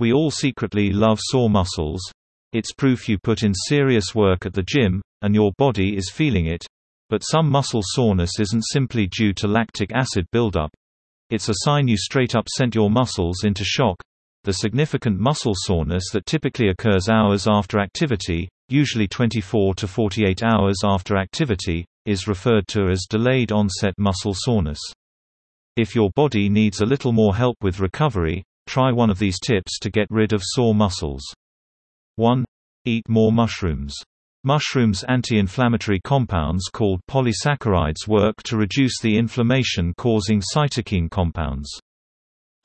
We all secretly love sore muscles. It's proof you put in serious work at the gym, and your body is feeling it. But some muscle soreness isn't simply due to lactic acid buildup. It's a sign you straight up sent your muscles into shock. The significant muscle soreness that typically occurs hours after activity, usually 24 to 48 hours after activity, is referred to as delayed onset muscle soreness. If your body needs a little more help with recovery, try one of these tips to get rid of sore muscles. 1. Eat more mushrooms. Mushrooms' anti-inflammatory compounds called polysaccharides work to reduce the inflammation-causing cytokine compounds.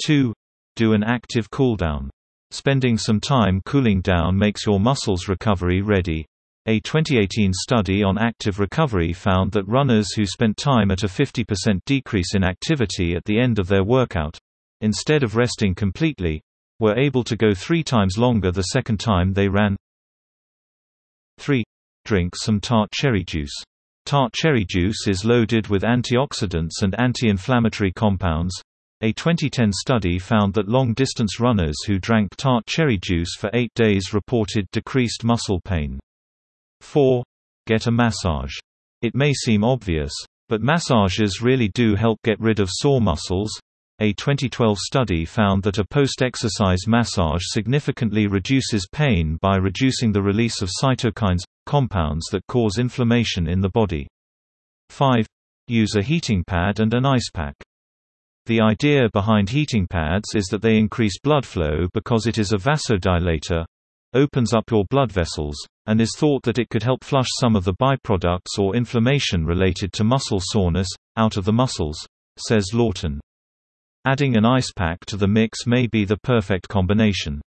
2. Do an active cool down. Spending some time cooling down makes your muscles recovery ready. A 2018 study on active recovery found that runners who spent time at a 50% decrease in activity at the end of their workout instead of resting completely were able to go three times longer the second time they ran. 3. Drink some tart cherry juice. Tart cherry juice is loaded with antioxidants and anti-inflammatory compounds. A 2010 study found that long-distance runners who drank tart cherry juice for eight days reported decreased muscle pain. 4. Get a massage. It may seem obvious, but massages really do help get rid of sore muscles. A 2012 study found that a post-exercise massage significantly reduces pain by reducing the release of cytokines, compounds that cause inflammation in the body. 5. Use a heating pad and an ice pack. The idea behind heating pads is that they increase blood flow because it is a vasodilator, opens up your blood vessels, and is thought that it could help flush some of the byproducts or inflammation related to muscle soreness, out of the muscles, says Lawton. Adding an ice pack to the mix may be the perfect combination.